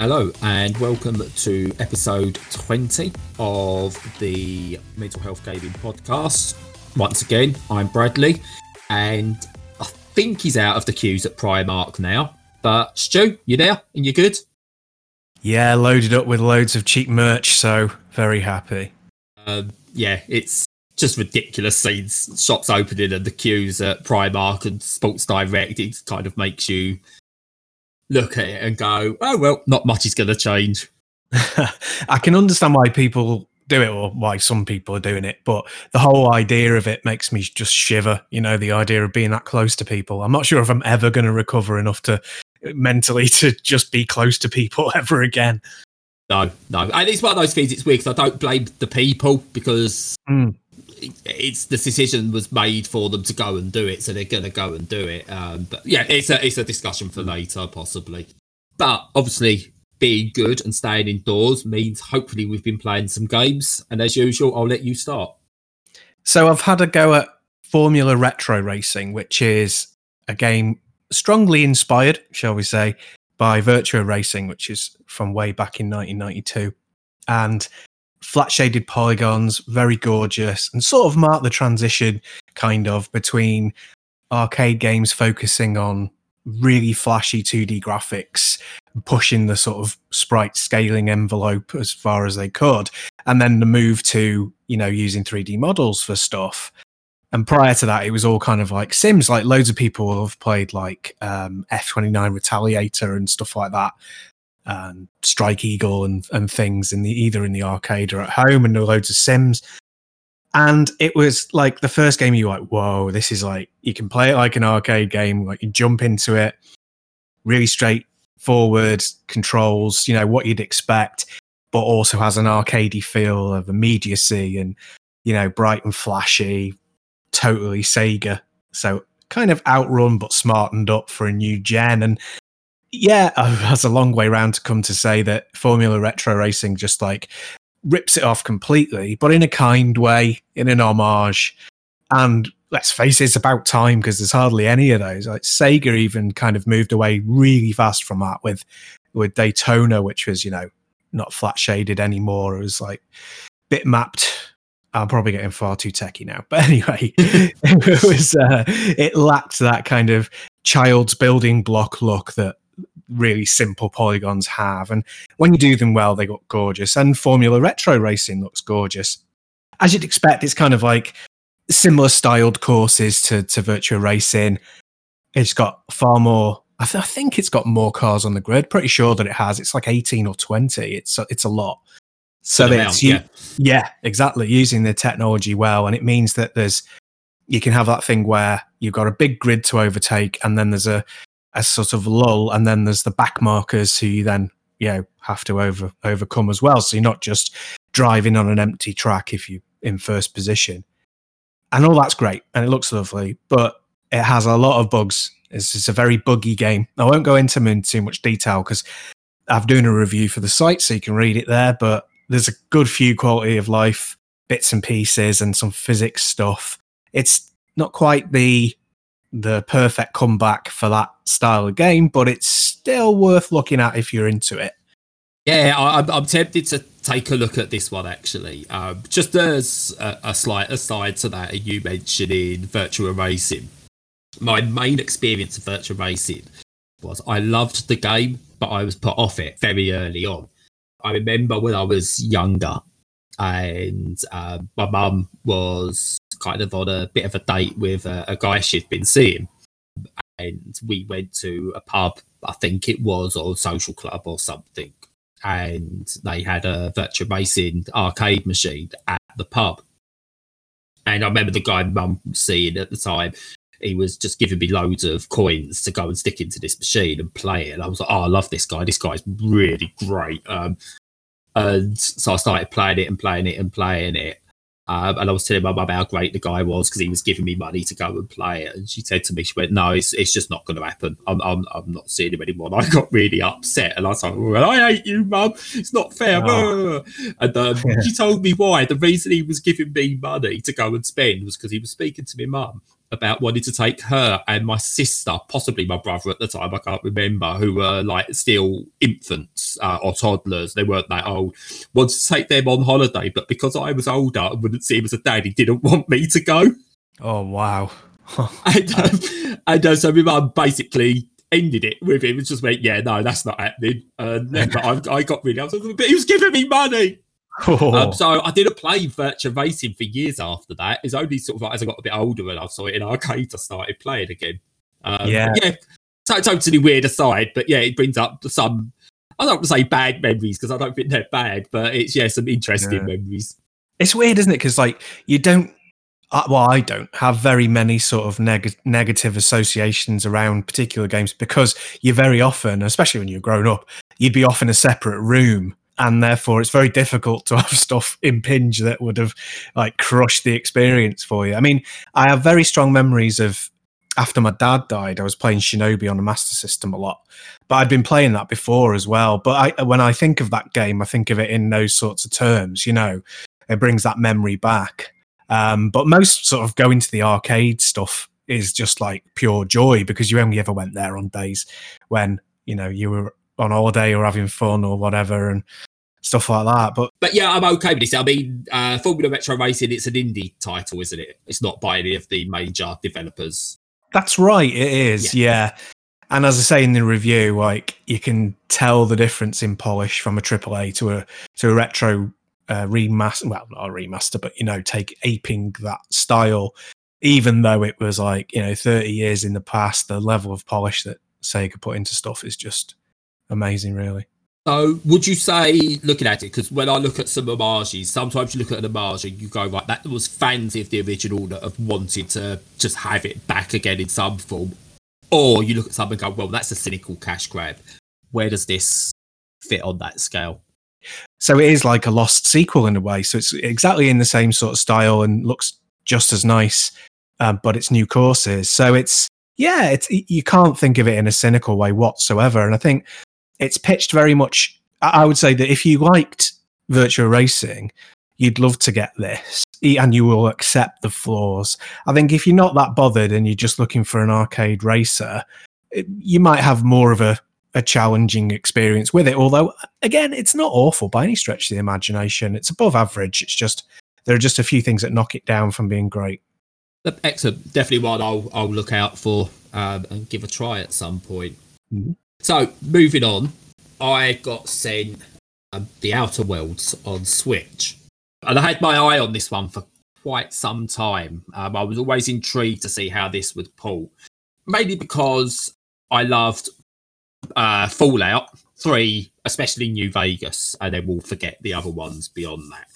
Hello, and welcome to episode 20 of the Mental Health Gaming Podcast. Once again, I'm Bradley, and I think he's out of the queues at Primark now. But Stu, you there? And you good? Yeah, loaded up with loads of cheap merch, so very happy. Um, yeah, it's just ridiculous scenes. Shops opening and the queues at Primark and Sports Direct. It kind of makes you look at it and go, oh, well, not much is going to change. I can understand why people do it or why some people are doing it, but the whole idea of it makes me just shiver. You know, the idea of being that close to people. I'm not sure if I'm ever going to recover enough to mentally to just be close to people ever again. No, no. And it's one of those things, it's weird because I don't blame the people because Mm. It's the decision was made for them to go and do it, so they're going to go and do it. Um, but yeah, it's a it's a discussion for later, possibly. But obviously, being good and staying indoors means hopefully we've been playing some games. And as usual, I'll let you start. So I've had a go at Formula Retro Racing, which is a game strongly inspired, shall we say, by Virtua Racing, which is from way back in 1992. And flat shaded polygons, very gorgeous, and sort of mark the transition kind of between arcade games focusing on really flashy 2D graphics, pushing the sort of sprite scaling envelope as far as they could, and then the move to, you know, using 3D models for stuff. And prior to that, it was all kind of like Sims. Like loads of people have played like um, F29 Retaliator and stuff like that, and Strike Eagle and and things in the either in the arcade or at home, and loads of Sims. And it was like the first game you were like, whoa, this is like you can play it like an arcade game, like you jump into it, really straightforward controls, you know, what you'd expect, but also has an arcadey feel of immediacy and you know, bright and flashy, totally Sega. So kind of outrun but smartened up for a new gen. And yeah, that's a long way round to come to say that Formula Retro Racing just like rips it off completely, but in a kind way, in an homage. And let's face it, it's about time because there's hardly any of those. Like Sega even kind of moved away really fast from that with with Daytona, which was, you know, not flat shaded anymore. It was like bit mapped I'm probably getting far too techy now, but anyway, it was uh, it lacked that kind of child's building block look that really simple polygons have, and when you do them well, they look gorgeous. And Formula Retro Racing looks gorgeous, as you'd expect. It's kind of like similar styled courses to to Virtua Racing. It's got far more. I, th- I think it's got more cars on the grid. Pretty sure that it has. It's like 18 or 20. It's it's a lot. So amount, you, yeah. yeah, exactly. Using the technology well, and it means that there's you can have that thing where you've got a big grid to overtake, and then there's a a sort of lull, and then there's the back markers who you then you know have to over overcome as well. So you're not just driving on an empty track if you're in first position, and all that's great, and it looks lovely, but it has a lot of bugs. It's, it's a very buggy game. I won't go into them in too much detail because I'm doing a review for the site, so you can read it there. But there's a good few quality of life bits and pieces and some physics stuff. It's not quite the the perfect comeback for that style of game, but it's still worth looking at if you're into it. Yeah, I, I'm, I'm tempted to take a look at this one actually. Um, just as a, a slight aside to that, you mentioned in Virtua Racing. My main experience of Virtua Racing was I loved the game, but I was put off it very early on. I remember when I was younger, and uh, my mum was kind of on a bit of a date with a, a guy she'd been seeing, and we went to a pub. I think it was or a social club or something, and they had a Virtua Racing arcade machine at the pub. And I remember the guy mum seeing at the time. He was just giving me loads of coins to go and stick into this machine and play it. And I was like, "Oh, I love this guy. This guy's really great." Um, and so I started playing it and playing it and playing it. Um, and I was telling my mum how great the guy was because he was giving me money to go and play it. And she said to me, she went, "No, it's, it's just not going to happen. I'm, I'm I'm not seeing him anymore." And I got really upset, and I was like, well, "I hate you, mum. It's not fair." Oh. And um, she told me why. The reason he was giving me money to go and spend was because he was speaking to my mum, about wanting to take her and my sister, possibly my brother at the time, I can't remember, who were like still infants uh, or toddlers. They weren't that old. Wanted to take them on holiday, but because I was older and wouldn't see him as a dad, he didn't want me to go. Oh wow! and um, and uh, so my mum basically ended it with him and just went, "Yeah, no, that's not happening." And then I, I got really, I was like, but he was giving me money. Oh. Um, so I didn't play Virtua Racing for years after that. It's only sort of like as I got a bit older and I saw it in arcades, I started playing again. Um, Yeah. yeah, to- totally weird aside, but yeah, it brings up some. I don't want to say bad memories because I don't think they're bad, but it's yeah some interesting Yeah. memories. It's weird, isn't it? Because like you don't. Uh, well, I don't have very many sort of neg- negative associations around particular games because you're very often, especially when you're grown up, you'd be off in a separate room, and therefore it's very difficult to have stuff impinge that would have like crushed the experience for you. I mean, I have very strong memories of after my dad died. I was playing Shinobi on the Master System a lot, but I'd been playing that before as well. But I, when I think of that game, I think of it in those sorts of terms. You know, it brings that memory back. Um, but most sort of going to the arcade stuff is just like pure joy because you only ever went there on days when you know you were on holiday or having fun or whatever and stuff like that. But But yeah, I'm okay with this. I mean, uh, Formula Retro Racing, it's an indie title, isn't it? It's not by any of the major developers. That's right, it is, yeah. And as I say in the review, like you can tell the difference in polish from a AAA to a to a retro uh, remaster. Well, not a remaster, but you know, take aping that style. Even though it was like you know thirty years in the past, the level of polish that Sega put into stuff is just amazing, really. So, would you say, looking at it, because when I look at some homages, sometimes you look at an homage and you go, right, that was fans of the original that have wanted to just have it back again in some form. Or you look at something and go, well, that's a cynical cash grab. Where does this fit on that scale? So it is like a lost sequel in a way. So it's exactly in the same sort of style and looks just as nice, um, but it's new courses. So it's yeah, it's you can't think of it in a cynical way whatsoever. And I think it's pitched very much. I would say that if you liked Virtua racing, you'd love to get this, and you will accept the flaws. I think if you're not that bothered and you're just looking for an arcade racer, it, you might have more of a a challenging experience with it. Although, again, it's not awful by any stretch of the imagination. It's above average. It's just there are just a few things that knock it down from being great. Excellent. Definitely one I'll, I'll look out for um, and give a try at some point. Mhm. So, moving on, I got sent um, The Outer Worlds on Switch. And I had my eye on this one for quite some time. Um, I was always intrigued to see how this would pull, mainly because I loved uh, Fallout 3, especially New Vegas, and then we'll forget the other ones beyond that.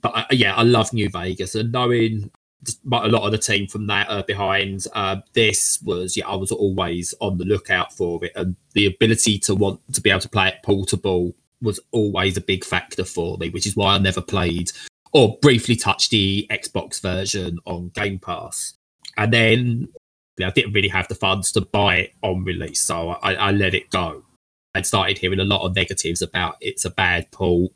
But uh, yeah, I love New Vegas, and knowing just a lot of the team from that are behind uh, this was yeah, I was always on the lookout for it, and the ability to want to be able to play it portable was always a big factor for me, which is why I never played or briefly touched the Xbox version on Game Pass. And then I didn't really have the funds to buy it on release, so I, I let it go. I started hearing a lot of negatives about it's a bad pull,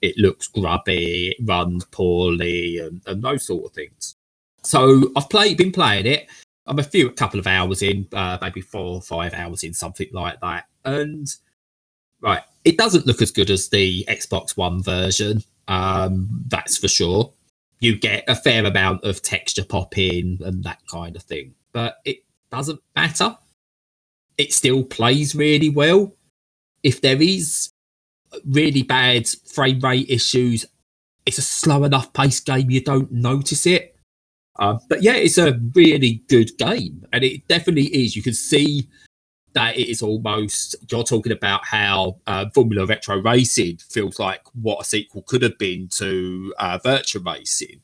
it looks grubby, it runs poorly, and, and those sort of things. So I've played, been playing it. I'm a few, a couple of hours in, uh, maybe four or five hours in, something like that. And right, it doesn't look as good as the Xbox One version. Um, that's for sure. You get a fair amount of texture pop in and that kind of thing, but it doesn't matter. It still plays really well. If there is really bad frame rate issues, it's a slow enough paced game you don't notice it. Um, but yeah, it's a really good game, and it definitely is. You can see that it is almost you're talking about how uh, Formula Retro Racing feels like what a sequel could have been to uh, Virtua Racing.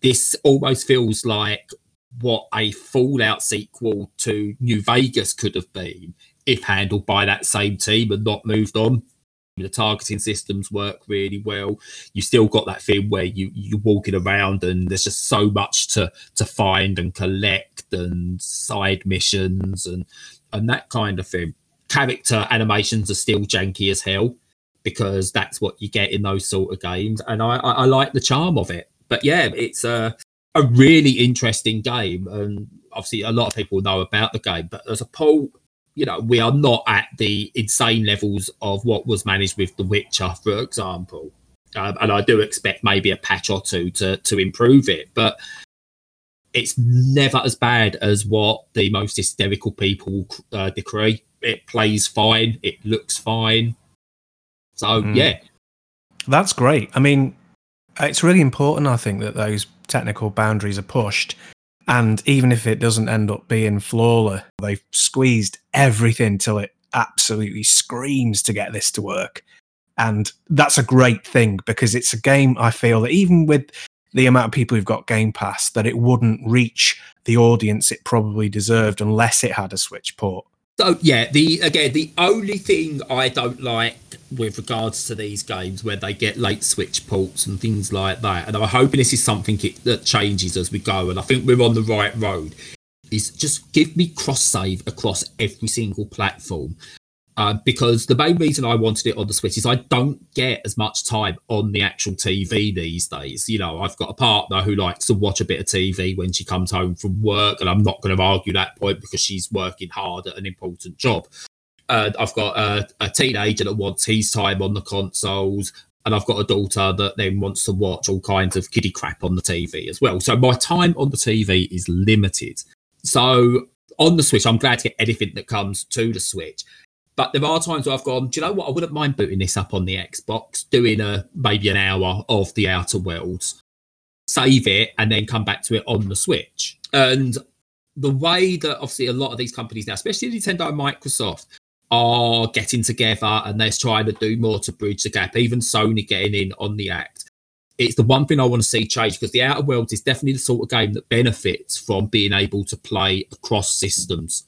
This almost feels like what a Fallout sequel to New Vegas could have been if handled by that same team and not moved on. The targeting systems work really well. You still got that thing where you you're walking around and there's just so much to to find and collect and side missions and and that kind of thing. Character animations are still janky as hell because that's what you get in those sort of games, and I I, I like the charm of it. But yeah, it's uh a really interesting game, and obviously a lot of people know about the game. But as a port, you know, we are not at the insane levels of what was managed with The Witcher, for example. Um, and I do expect maybe a patch or two to to improve it, but it's never as bad as what the most hysterical people uh, decree. It plays fine, it looks fine. So mm. yeah, that's great. I mean, it's really important. I think that those technical boundaries are pushed, and even if it doesn't end up being flawless, they've squeezed everything till it absolutely screams to get this to work. And that's a great thing because it's a game I feel that even with the amount of people who've got Game Pass, that it wouldn't reach the audience it probably deserved unless it had a Switch port. So yeah, the again the only thing I don't like with regards to these games where they get late switch ports and things like that, and I'm hoping this is something it, that changes as we go, and I think we're on the right road. Is just give me cross save across every single platform. Uh, because the main reason I wanted it on the Switch is I don't get as much time on the actual TV these days. You know, I've got a partner who likes to watch a bit of TV when she comes home from work, and I'm not going to argue that point because she's working hard at an important job. Uh, I've got a, a teenager that wants his time on the consoles, and I've got a daughter that then wants to watch all kinds of kiddie crap on the TV as well. So my time on the TV is limited. So on the Switch, I'm glad to get anything that comes to the Switch. But there are times where I've gone, do you know what? I wouldn't mind booting this up on the Xbox, doing a maybe an hour of the Outer Worlds, save it, and then come back to it on the Switch. And the way that obviously a lot of these companies now, especially Nintendo and Microsoft, are getting together and they're trying to do more to bridge the gap, even Sony getting in on the act. It's the one thing I want to see change because the Outer Worlds is definitely the sort of game that benefits from being able to play across systems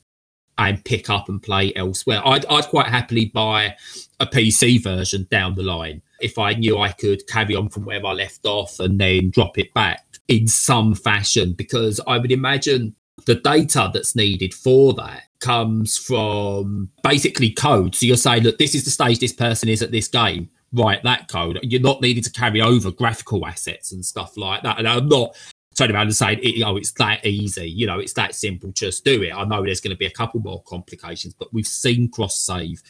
and pick up and play elsewhere. I'd, I'd quite happily buy a PC version down the line if I knew I could carry on from where I left off and then drop it back in some fashion, because I would imagine the data that's needed for that comes from basically code. So you're saying that this is the stage this person is at this game. Write that code. You're not needing to carry over graphical assets and stuff like that. And I'm not turn around and say, you oh, know, it's that easy, you know, it's that simple, just do it. I know there's going to be a couple more complications, but we've seen cross save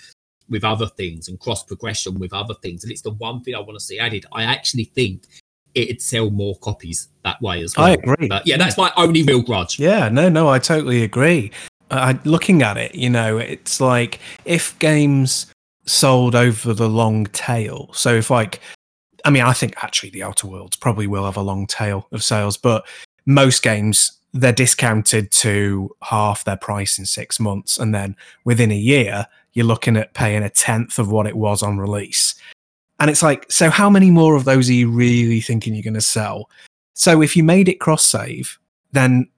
with other things and cross progression with other things. And it's the one thing I want to see added. I actually think it'd sell more copies that way as well. I agree. But yeah, that's my only real grudge. Yeah, no, no, I totally agree. Uh, looking at it, you know, it's like if games sold over the long tail. So if like I mean, I think actually the Outer Worlds probably will have a long tail of sales, but most games they're discounted to half their price in six months, and then within a year you're looking at paying a tenth of what it was on release. And it's like, so how many more of those are you really thinking you're going to sell? So if you made it cross save, then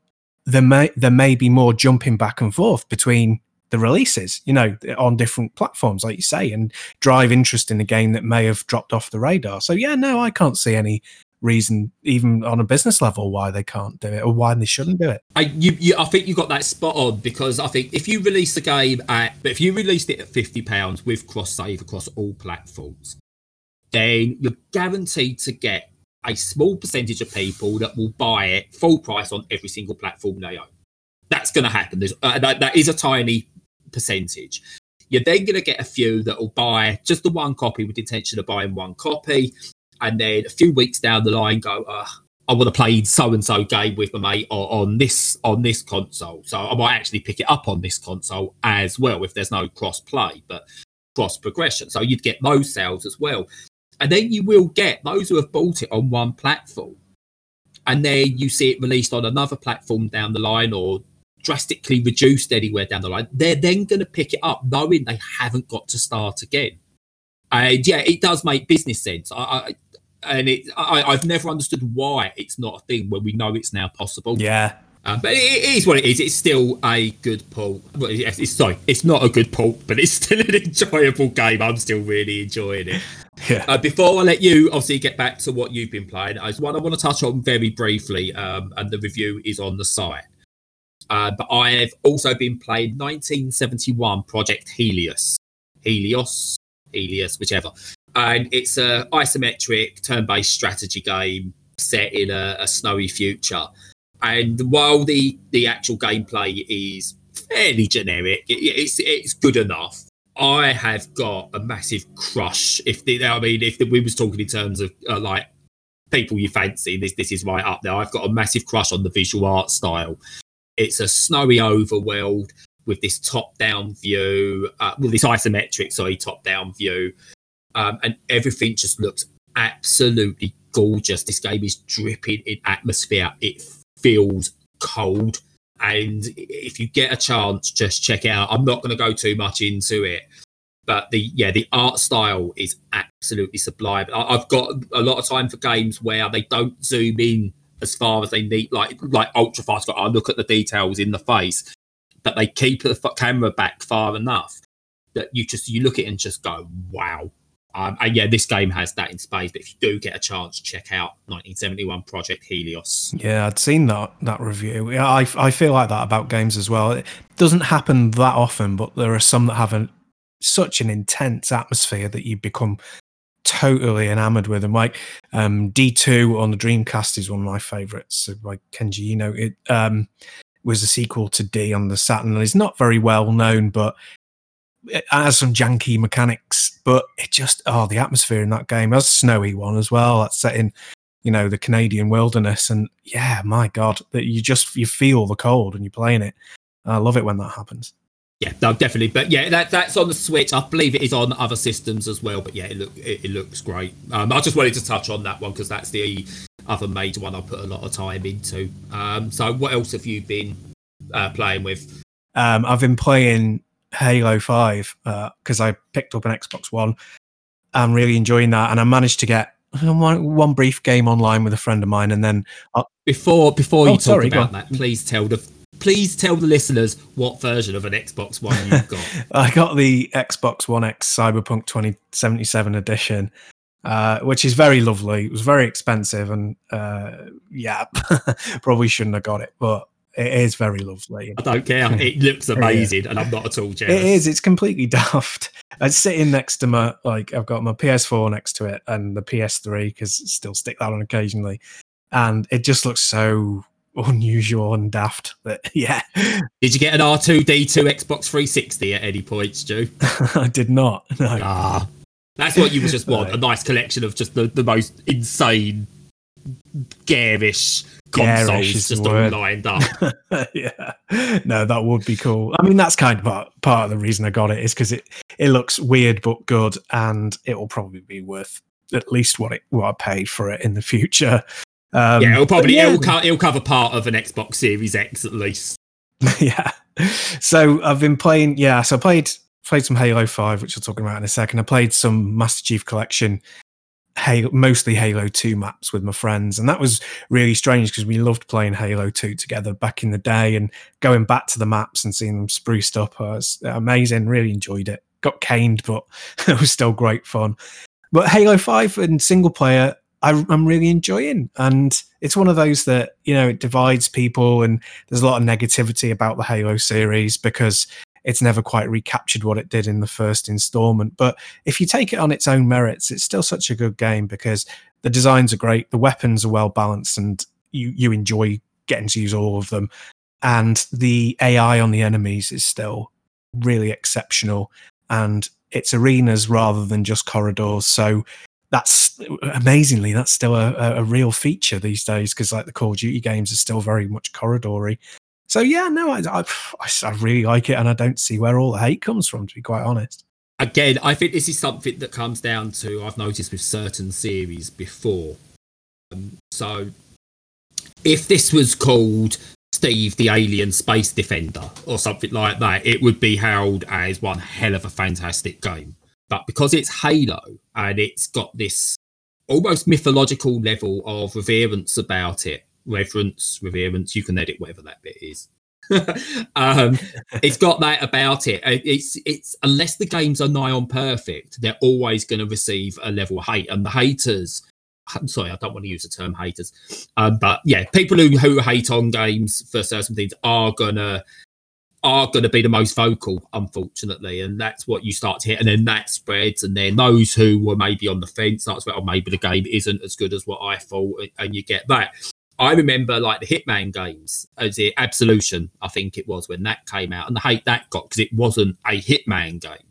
there may there may be more jumping back and forth between the releases, you know, on different platforms, like you say, and drive interest in a game that may have dropped off the radar. So yeah, no, I can't see any reason, even on a business level, why they can't do it or why they shouldn't do it. I you, you I think you got that spot on because I think if you release the game at, but if you released it at fifty pounds with cross save across all platforms, then you're guaranteed to get a small percentage of people that will buy it full price on every single platform they own. That's going to happen. Uh, that, that is a tiny percentage. You're then going to get a few that will buy just the one copy with the intention of buying one copy. And then a few weeks down the line, go, uh, I want to play so and so game with my mate on this on this console. So I might actually pick it up on this console as well if there's no cross play, but cross progression. So you'd get those sales as well. And then you will get those who have bought it on one platform. And then you see it released on another platform down the line or drastically reduced anywhere down the line, they're then going to pick it up knowing they haven't got to start again. And yeah, it does make business sense. I, I and it, I, have never understood why it's not a thing when we know it's now possible. Yeah. Um, but it, it is what it is. It's still a good pull. Well, it's, it's, sorry, it's not a good pull, but it's still an enjoyable game. I'm still really enjoying it. Yeah. Uh, before I let you obviously get back to what you've been playing, there's one I want to touch on very briefly, um, and the review is on the site. Uh, but I've also been playing 1971 Project Helios, Helios, Helios, whichever. And it's a isometric turn-based strategy game. set in a, a snowy future. And while the the actual gameplay is fairly generic, it, it's it's good enough. I have got a massive crush. If the, I mean, if the, we was talking in terms of uh, like people you fancy, this this is right up there. I've got a massive crush on the visual art style. It's a snowy overworld with this top-down view, uh, with this isometric, sorry, top-down view, um, and everything just looks absolutely gorgeous. This game is dripping in atmosphere. It feels cold, and if you get a chance, just check it out. I'm not going to go too much into it, but the yeah, the art style is absolutely sublime. I, I've got a lot of time for games where they don't zoom in as far as they need, like like ultra fast. I look at the details in the face, but they keep the camera back far enough that you just you look at it and just go, wow. Um, and yeah, this game has that in space. But if you do get a chance, check out 1971 Project Helios. Yeah, I'd seen that that review. Yeah, I I feel like that about games as well. It doesn't happen that often, but there are some that have a, such an intense atmosphere that you become totally enamored with them. Like um, D2 on the Dreamcast is one of my favorites, like Kenji Eno. It um, was a sequel to D on the Saturn and it's not very well known, but it has some janky mechanics. But it just, oh, the atmosphere in that game. That's a snowy one as well. That's set in, you know, the Canadian wilderness. And yeah, my God, that you just, you feel the cold and you're playing it. I love it when that happens. Yeah, no, definitely. But yeah, that, that's on the Switch. I believe it is on other systems as well. But yeah, it look it, it looks great. Um, I just wanted to touch on that one because that's the other major one I put a lot of time into. Um, so what else have you been uh, playing with? Um, I've been playing Halo Five because uh, I picked up an Xbox One. I'm really enjoying that, and I managed to get one, one brief game online with a friend of mine, and then I'll... Uh, before before you oh, talk sorry, about that, please tell the please tell the listeners what version of an Xbox One you've got. I got the Xbox One X Cyberpunk 2077 edition, uh, which is very lovely. It was very expensive, and uh, yeah, probably shouldn't have got it, but it is very lovely. I don't care. It looks amazing, yeah. and I'm not at all jealous. It is. It's completely daft. It's sitting next to my like I've got my PS4 next to it and the PS3 because still stick that on occasionally, and it just looks so unusual and daft. But yeah. Did you get an R2D2 Xbox 360 at any point, Stu? I did not. No. Ah. That's what you would just want a nice collection of just the, the most insane, garish consoles just all lined up. yeah. No, that would be cool. I mean, that's kind of part, part of the reason I got it is because it, it looks weird but good and it will probably be worth at least what it what I paid for it in the future. Um, yeah, it'll probably yeah. It'll, co- it'll cover part of an Xbox Series X at least. yeah. So I've been playing. Yeah, so I played played some Halo Five, which we'll talk about in a second. I played some Master Chief Collection, Halo, mostly Halo Two maps with my friends, and that was really strange because we loved playing Halo Two together back in the day, and going back to the maps and seeing them spruced up uh, was amazing. Really enjoyed it. Got caned, but it was still great fun. But Halo Five and single player I, am really enjoying. And it's one of those that, you know, it divides people and there's a lot of negativity about the Halo series because it's never quite recaptured what it did in the first installment. But if you take it on its own merits, it's still such a good game because the designs are great, the weapons are well balanced, and you, you enjoy getting to use all of them. And the AI on the enemies is still really exceptional. And it's arenas rather than just corridors. So that's amazingly that's still a, a real feature these days because like the Call of Duty games are still very much corridory. So yeah, no, I, I, I really like it, and I don't see where all the hate comes from. To be quite honest. Again, I think this is something that comes down to I've noticed with certain series before. Um, so, if this was called Steve the Alien Space Defender or something like that, it would be held as one hell of a fantastic game. But because it's Halo and it's got this almost mythological level of reverence about it, reverence, reverence, you can edit whatever that bit is. um, it's got that about it. It's it's unless the games are nigh on perfect, they're always going to receive a level of hate, and the haters. I'm sorry, I don't want to use the term haters, um, but yeah, people who who hate on games for certain things are gonna are going to be the most vocal, unfortunately, and that's what you start to hit, and then that spreads, and then those who were maybe on the fence start to, oh, maybe the game isn't as good as what I thought, and you get that. I remember like the Hitman games, as it Absolution, I think it was when that came out, and the hate that got because it wasn't a Hitman game,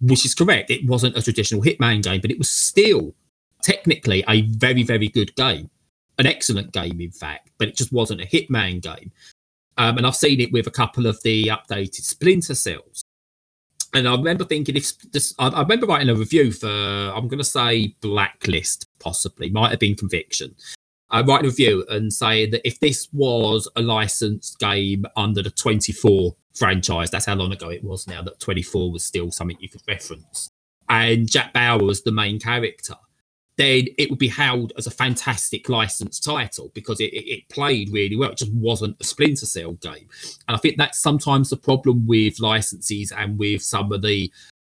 which is correct. It wasn't a traditional Hitman game, but it was still technically a very, very good game, an excellent game, in fact, but it just wasn't a Hitman game. Um, and I've seen it with a couple of the updated Splinter Cells. And I remember thinking, if this, I, I remember writing a review for, I'm going to say Blacklist, possibly, might have been Conviction. I write a review and say that if this was a licensed game under the 24 franchise, that's how long ago it was now that 24 was still something you could reference, and Jack Bauer was the main character, then it would be held as a fantastic licensed title because it, it, it, played really well. It just wasn't a Splinter Cell game. And I think that's sometimes the problem with licenses and with some of the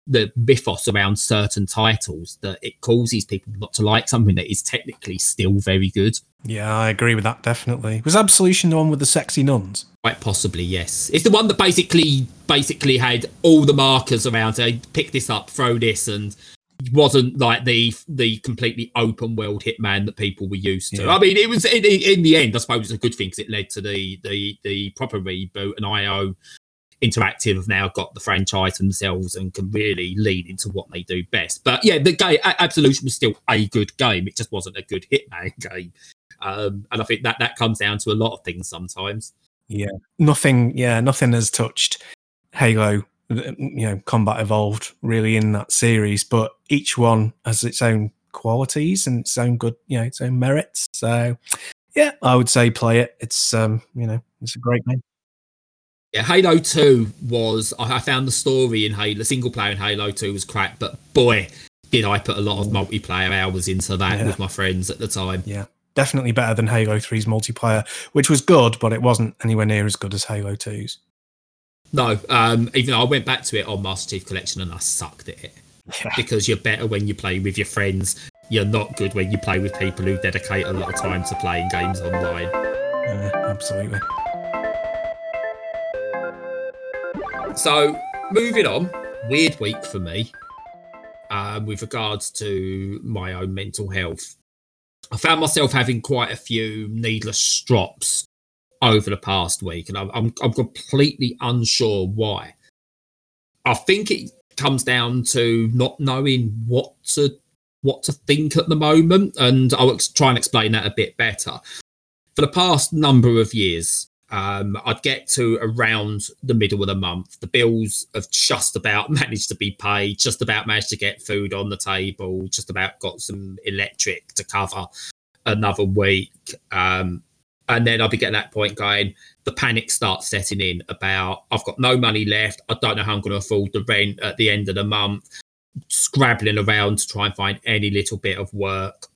the mythos around certain titles that it causes people not to like something that is technically still very good. Yeah, I agree with that definitely. Was Absolution the one with the sexy nuns? Quite possibly, yes. It's the one that basically basically had all the markers around. So pick this up, throw this, and wasn't like the the completely open world hitman that people were used to. Yeah. I mean, it was in, in, the end, I suppose, it's a good thing because it led to the the the proper reboot, and IO Interactive have now got the franchise themselves and can really lean into what they do best. But yeah, the game Absolution was still a good game. It just wasn't a good Hitman game, um, and I think that that comes down to a lot of things sometimes. Yeah, nothing. Yeah, nothing has touched Halo you know combat evolved really in that series but each one has its own qualities and its own good you know its own merits so yeah i would say play it it's um you know it's a great game yeah halo 2 was i found the story in halo the single player in halo 2 was crap but boy did i put a lot of multiplayer hours into that yeah. with my friends at the time yeah definitely better than halo 3's multiplayer which was good but it wasn't anywhere near as good as halo 2's no, um, even though I went back to it on Master Chief Collection and I sucked at it. Yeah. Because you're better when you play with your friends. You're not good when you play with people who dedicate a lot of time to playing games online. Yeah, absolutely. So, moving on, weird week for me um, with regards to my own mental health. I found myself having quite a few needless strops over the past week, and I'm, I'm, I'm completely unsure why. I think it comes down to not knowing what to what to think at the moment, and I'll try and explain that a bit better. For the past number of years, um, I'd get to around the middle of the month. The bills have just about managed to be paid, just about managed to get food on the table, just about got some electric to cover another week. Um, and then I'll be getting that point going. The panic starts setting in about I've got no money left. I don't know how I'm going to afford the rent at the end of the month. Scrabbling around to try and find any little bit of work.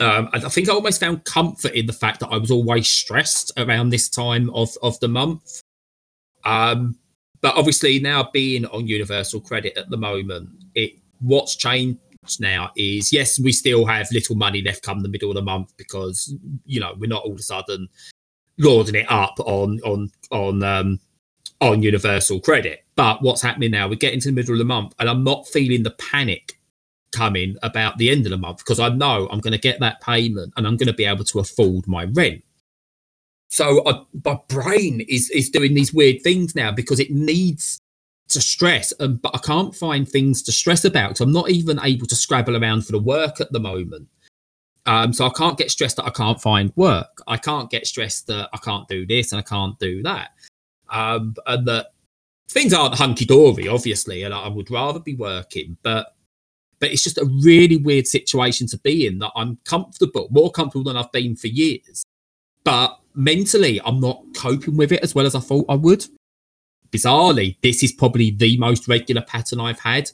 Um, I think I almost found comfort in the fact that I was always stressed around this time of, of the month. Um, but obviously now being on universal credit at the moment, it what's changed now is yes, we still have little money left come the middle of the month because you know we're not all of a sudden lording it up on on on um on universal credit. But what's happening now? We're getting to the middle of the month, and I'm not feeling the panic coming about the end of the month because I know I'm going to get that payment and I'm going to be able to afford my rent. So I, my brain is is doing these weird things now because it needs to stress, um, but I can't find things to stress about. So I'm not even able to scrabble around for the work at the moment. Um, so I can't get stressed that I can't find work. I can't get stressed that I can't do this and I can't do that. Um, and that things aren't hunky dory, obviously, and I would rather be working, but but it's just a really weird situation to be in that I'm comfortable, more comfortable than I've been for years. But mentally, I'm not coping with it as well as I thought I would bizarrely, this is probably the most regular pattern I've had.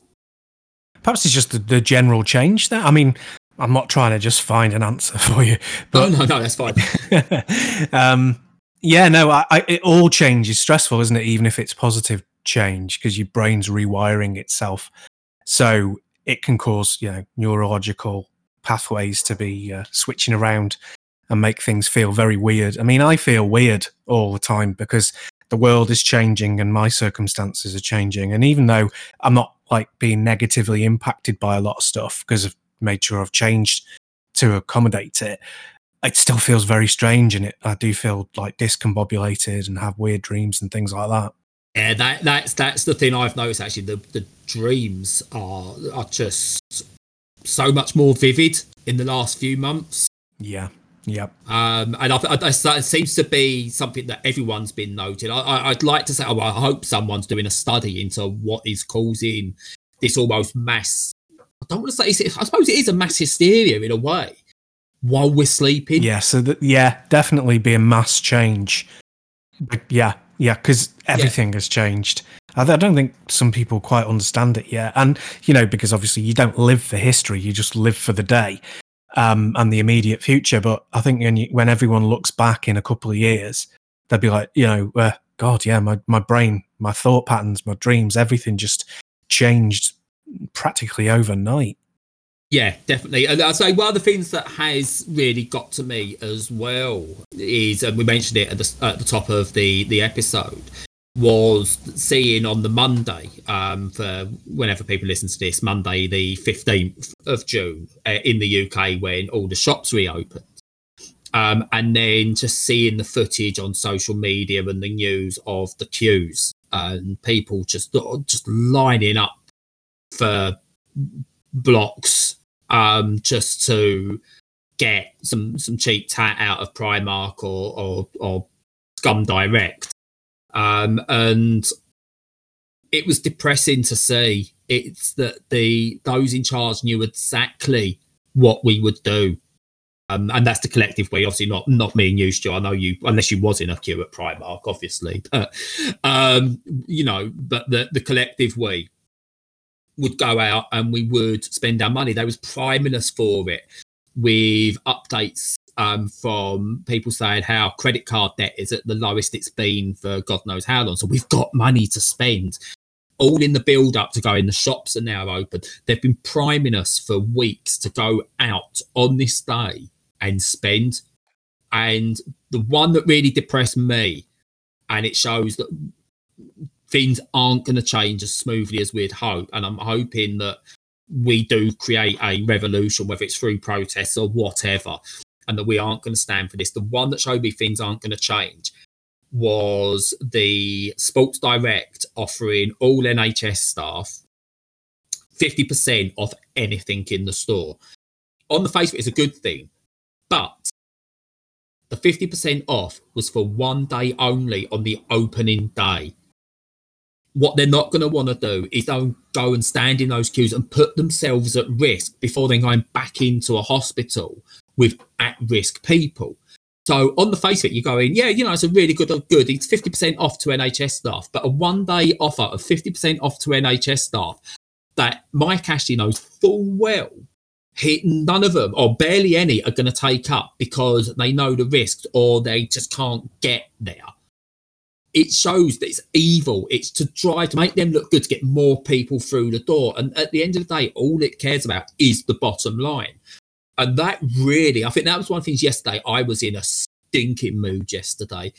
Perhaps it's just the, the general change there. I mean, I'm not trying to just find an answer for you. But, no, no, no, that's fine. um, yeah, no, I, I, it all change is stressful, isn't it? Even if it's positive change, because your brain's rewiring itself, so it can cause you know neurological pathways to be uh, switching around and make things feel very weird. I mean, I feel weird all the time because the world is changing and my circumstances are changing. And even though I'm not like being negatively impacted by a lot of stuff because I've made sure I've changed to accommodate it, it still feels very strange and it I do feel like discombobulated and have weird dreams and things like that. Yeah, that that's that's the thing I've noticed actually. The the dreams are are just so much more vivid in the last few months. Yeah. Yep. Um, and I, I, seems to be something that everyone's been noted. I, would like to say, oh, I hope someone's doing a study into what is causing this almost mass. I don't want to say. I suppose it is a mass hysteria in a way while we're sleeping. Yeah. So that yeah, definitely be a mass change. But yeah, yeah, because everything yeah. has changed. I, don't think some people quite understand it yet, and you know, because obviously you don't live for history, you just live for the day um, and the immediate future. But I think when, you, when everyone looks back in a couple of years, they'll be like, you know, uh, God, yeah, my my brain, my thought patterns, my dreams, everything just changed practically overnight. Yeah, definitely. And I'd say one of the things that has really got to me as well is, and we mentioned it at the, at the top of the, the episode, was seeing on the Monday, um, for whenever people listen to this, Monday, the 15th of June uh, in the UK when all the shops reopened. Um, and then just seeing the footage on social media and the news of the queues and people just just lining up for blocks um, just to get some some cheap tat out of Primark or or, or Scum Direct, um, and it was depressing to see. It's that the those in charge knew exactly what we would do. Um, and that's the collective way. Obviously, not not me and you, Stu. I know you, unless you was in a queue at Primark, obviously. But um, you know, but the the collective way would go out and we would spend our money. They was priming us for it with updates um, from people saying how credit card debt is at the lowest it's been for God knows how long. So we've got money to spend. All in the build up to go in. The shops are now open. They've been priming us for weeks to go out on this day and spend. And the one that really depressed me, and it shows that things aren't going to change as smoothly as we'd hope. And I'm hoping that we do create a revolution, whether it's through protests or whatever, and that we aren't going to stand for this. The one that showed me things aren't going to change was the Sports Direct offering all NHS staff 50% off anything in the store. On the face of it, it's a good thing, but the 50% off was for one day only on the opening day what they're not going to want to do is go and stand in those queues and put themselves at risk before then going back into a hospital with at-risk people. So on the face of it, you're going, yeah, you know, it's a really good, uh, good. It's 50% off to NHS staff, but a one-day offer of 50% off to NHS staff that Mike Ashley knows full well he, none of them or barely any are going to take up because they know the risks or they just can't get there it shows that it's evil. It's to try to make them look good to get more people through the door. And at the end of the day, all it cares about is the bottom line. And that really, I think that was one of the things yesterday. I was in a stinking mood yesterday.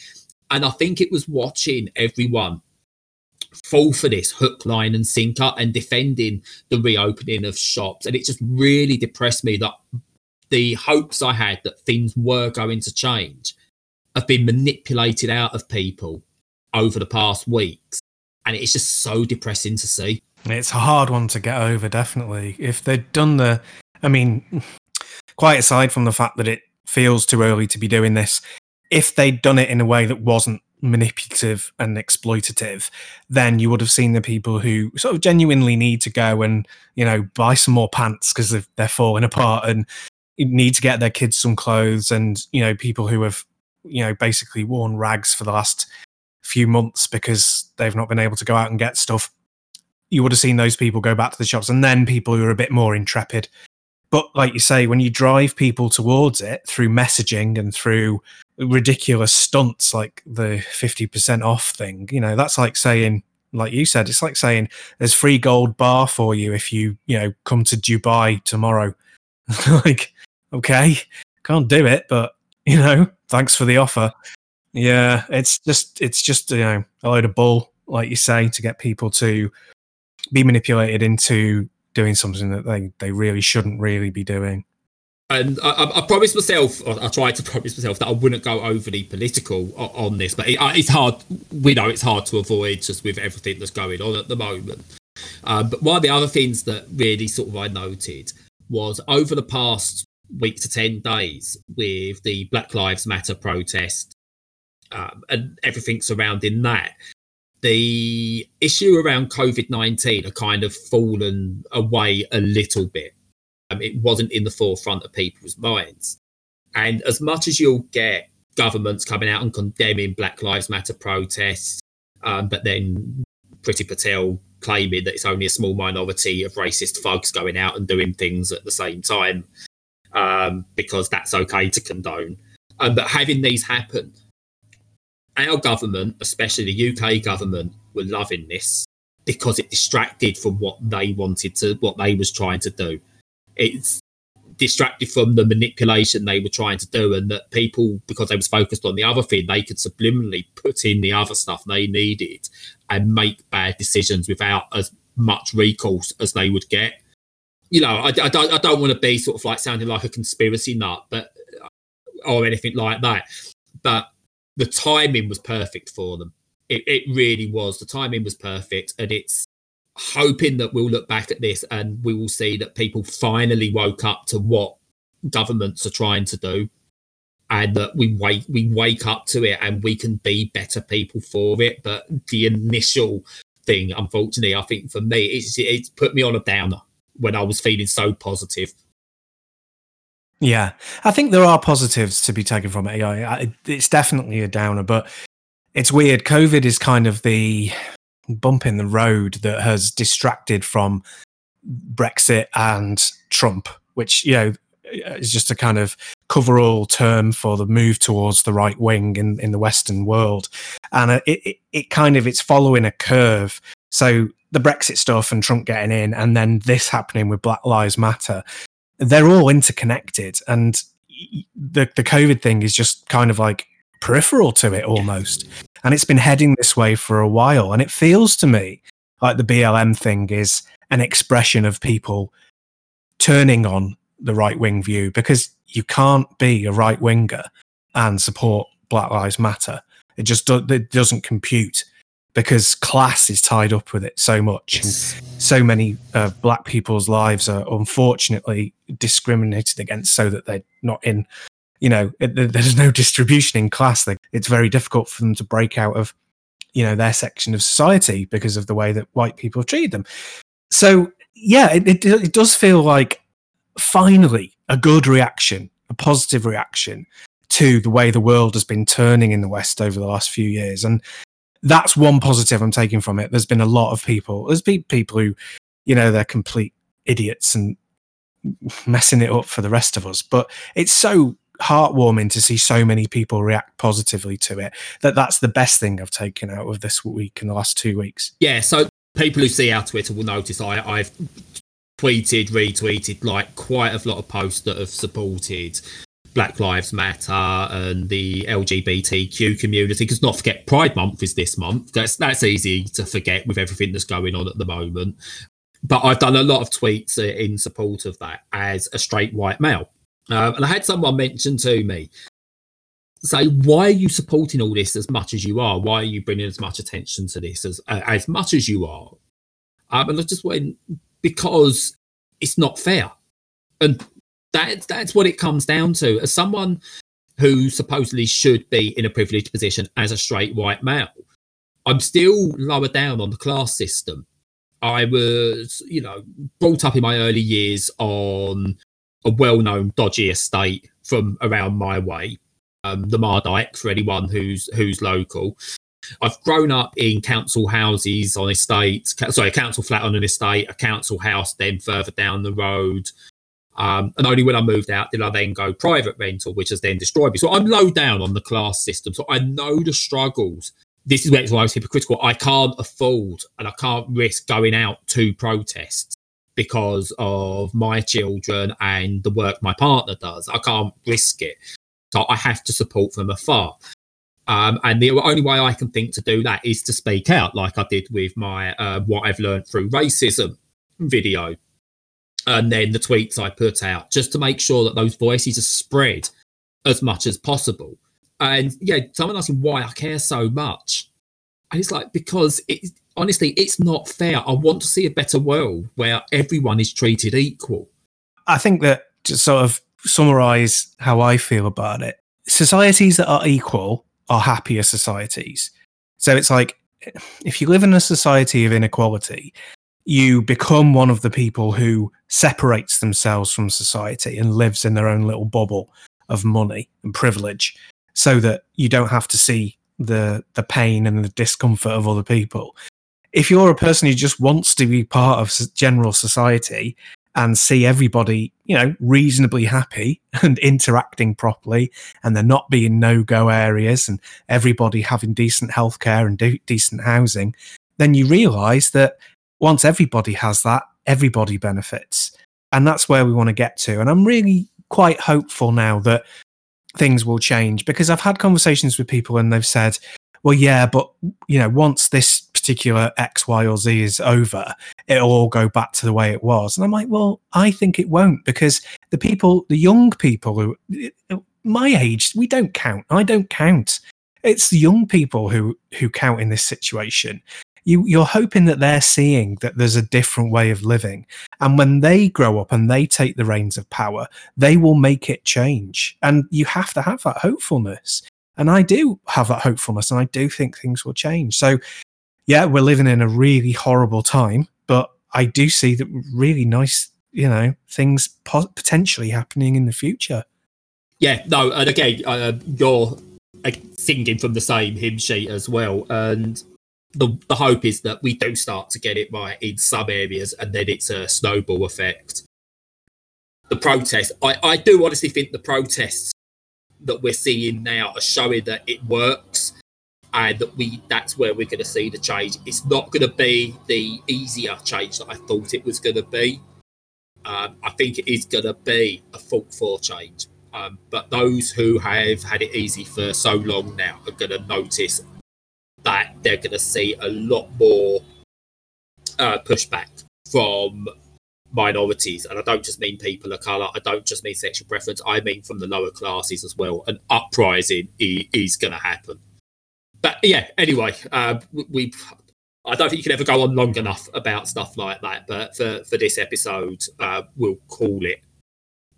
And I think it was watching everyone fall for this hook, line, and sinker and defending the reopening of shops. And it just really depressed me that the hopes I had that things were going to change have been manipulated out of people over the past weeks. And it's just so depressing to see. It's a hard one to get over, definitely. If they'd done the, I mean, quite aside from the fact that it feels too early to be doing this, if they'd done it in a way that wasn't manipulative and exploitative, then you would have seen the people who sort of genuinely need to go and, you know, buy some more pants because they're falling apart and need to get their kids some clothes and, you know, people who have, you know, basically worn rags for the last few months because they've not been able to go out and get stuff, you would have seen those people go back to the shops and then people who are a bit more intrepid. But like you say, when you drive people towards it through messaging and through ridiculous stunts like the 50% off thing, you know, that's like saying, like you said, it's like saying there's free gold bar for you if you, you know, come to Dubai tomorrow. like, okay, can't do it, but, you know, thanks for the offer Yeah, it's just it's just you know a load of bull, like you say, to get people to be manipulated into doing something that they they really shouldn't really be doing. And I, I promised myself, I tried to promise myself that I wouldn't go overly political on this, but it, it's hard. We know it's hard to avoid just with everything that's going on at the moment. Um, but one of the other things that really sort of I noted was over the past week to 10 days with the Black Lives Matter protest um, and everything surrounding that, the issue around COVID 19 had kind of fallen away a little bit. Um, it wasn't in the forefront of people's minds. And as much as you'll get governments coming out and condemning Black Lives Matter protests, um, but then Priti Patel claiming that it's only a small minority of racist thugs going out and doing things at the same time um, because that's okay to condone. Um, but having these happen, our government, especially the UK government, were loving this because it distracted from what they wanted to, what they was trying to do. It's distracted from the manipulation they were trying to do, and that people, because they was focused on the other thing, they could subliminally put in the other stuff they needed and make bad decisions without as much recourse as they would get. You know, I, I don't, I don't want to be sort of like sounding like a conspiracy nut, but or anything like that. But the timing was perfect for them. It, it really was. The timing was perfect, and it's hoping that we'll look back at this and we will see that people finally woke up to what governments are trying to do and that we wake we wake up to it and we can be better people for it but the initial thing unfortunately i think for me it's it's put me on a downer when i was feeling so positive yeah. I think there are positives to be taken from it. It's definitely a downer but it's weird. Covid is kind of the bump in the road that has distracted from Brexit and Trump, which you know is just a kind of coverall term for the move towards the right wing in, in the Western world, and uh, it, it, it kind of it's following a curve. So the Brexit stuff and Trump getting in, and then this happening with Black Lives Matter, they're all interconnected, and the the COVID thing is just kind of like peripheral to it almost. And it's been heading this way for a while. And it feels to me like the BLM thing is an expression of people turning on the right wing view because you can't be a right winger and support Black Lives Matter. It just do- it doesn't compute because class is tied up with it so much. Yes. So many uh, black people's lives are unfortunately discriminated against so that they're not in you know, it, there's no distribution in class. It's very difficult for them to break out of, you know, their section of society because of the way that white people have treated them. So, yeah, it, it, it does feel like finally a good reaction, a positive reaction to the way the world has been turning in the West over the last few years. And that's one positive I'm taking from it. There's been a lot of people, there's been people who, you know, they're complete idiots and messing it up for the rest of us. But it's so heartwarming to see so many people react positively to it. That that's the best thing I've taken out of this week and the last two weeks. Yeah, so people who see our Twitter will notice I, I've tweeted, retweeted like quite a lot of posts that have supported Black Lives Matter and the LGBTQ community. Because not forget, Pride Month is this month. That's that's easy to forget with everything that's going on at the moment. But I've done a lot of tweets in support of that as a straight white male. Um, and I had someone mention to me, say, why are you supporting all this as much as you are? Why are you bringing as much attention to this as uh, as much as you are? Um, and I just went because it's not fair, and that that's what it comes down to. As someone who supposedly should be in a privileged position as a straight white male, I'm still lower down on the class system. I was, you know, brought up in my early years on a well-known dodgy estate from around my way, um, the Mardyke for anyone who's who's local. I've grown up in council houses on estates, sorry, a council flat on an estate, a council house, then further down the road. Um, and only when I moved out did I then go private rental, which has then destroyed me. So I'm low down on the class system. So I know the struggles. This is where it's almost hypocritical. I can't afford and I can't risk going out to protests because of my children and the work my partner does. I can't risk it. So I have to support from afar. Um, and the only way I can think to do that is to speak out, like I did with my uh, what I've learned through racism video, and then the tweets I put out, just to make sure that those voices are spread as much as possible. And yeah, someone asking why I care so much, and it's like because it honestly, it's not fair. I want to see a better world where everyone is treated equal. I think that to sort of summarize how I feel about it, societies that are equal are happier societies. So it's like if you live in a society of inequality, you become one of the people who separates themselves from society and lives in their own little bubble of money and privilege so that you don't have to see the the pain and the discomfort of other people. If you're a person who just wants to be part of general society and see everybody, you know, reasonably happy and interacting properly, and there not being no go areas and everybody having decent healthcare and de- decent housing, then you realize that once everybody has that, everybody benefits. And that's where we want to get to. And I'm really quite hopeful now that things will change because I've had conversations with people and they've said, well, yeah, but you know, once this particular X, Y, or Z is over, it'll all go back to the way it was. And I'm like, well, I think it won't because the people, the young people who, my age, we don't count. I don't count. It's the young people who who count in this situation. You, you're hoping that they're seeing that there's a different way of living. And when they grow up and they take the reins of power, they will make it change. And you have to have that hopefulness. And I do have that hopefulness and I do think things will change. So, yeah, we're living in a really horrible time, but I do see that really nice, you know, things potentially happening in the future. Yeah, no, and again, uh, you're uh, singing from the same hymn sheet as well. And the, the hope is that we do start to get it right in some areas and then it's a snowball effect. The protest, I, I do honestly think the protests that we're seeing now are showing that it works and that we that's where we're going to see the change. It's not going to be the easier change that i thought it was going to be. Um, i think it is going to be a fault for change. Um, but those who have had it easy for so long now are going to notice that they're going to see a lot more uh, pushback from minorities, and I don't just mean people of color. I don't just mean sexual preference. I mean from the lower classes as well. An uprising is, going to happen. But yeah, anyway, uh, we. I don't think you can ever go on long enough about stuff like that. But for for this episode, uh, we'll call it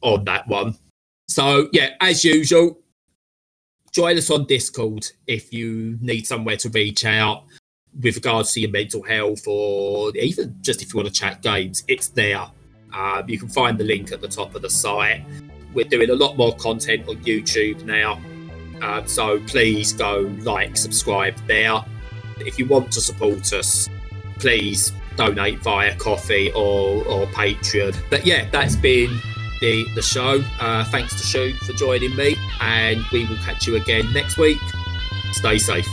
on that one. So yeah, as usual, join us on Discord if you need somewhere to reach out with regards to your mental health or even just if you want to chat games, it's there. Um, you can find the link at the top of the site. We're doing a lot more content on YouTube now. Um, so please go like, subscribe there. If you want to support us, please donate via Ko-fi or, or Patreon. But yeah, that's been the, the show. Uh, thanks to Shu for joining me, and we will catch you again next week. Stay safe.